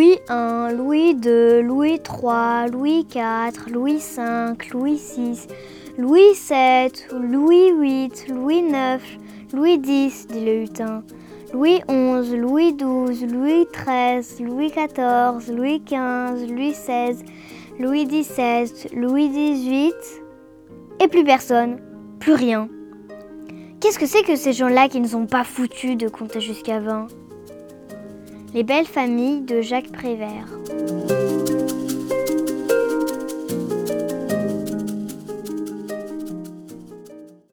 I, Louis II, Louis III, Louis IV, Louis V, Louis VI, Louis VII, Louis VIII, Louis IX, Louis X, dit le hutin. Louis XI, Louis XII, Louis XIII, Louis XIV, Louis XV, Louis XVI, Louis XVII, Louis XVIII, et plus personne, plus rien. Qu'est-ce que c'est que ces gens-là qui ne sont pas foutus de compter jusqu'à 20 Les belles familles de Jacques Prévert.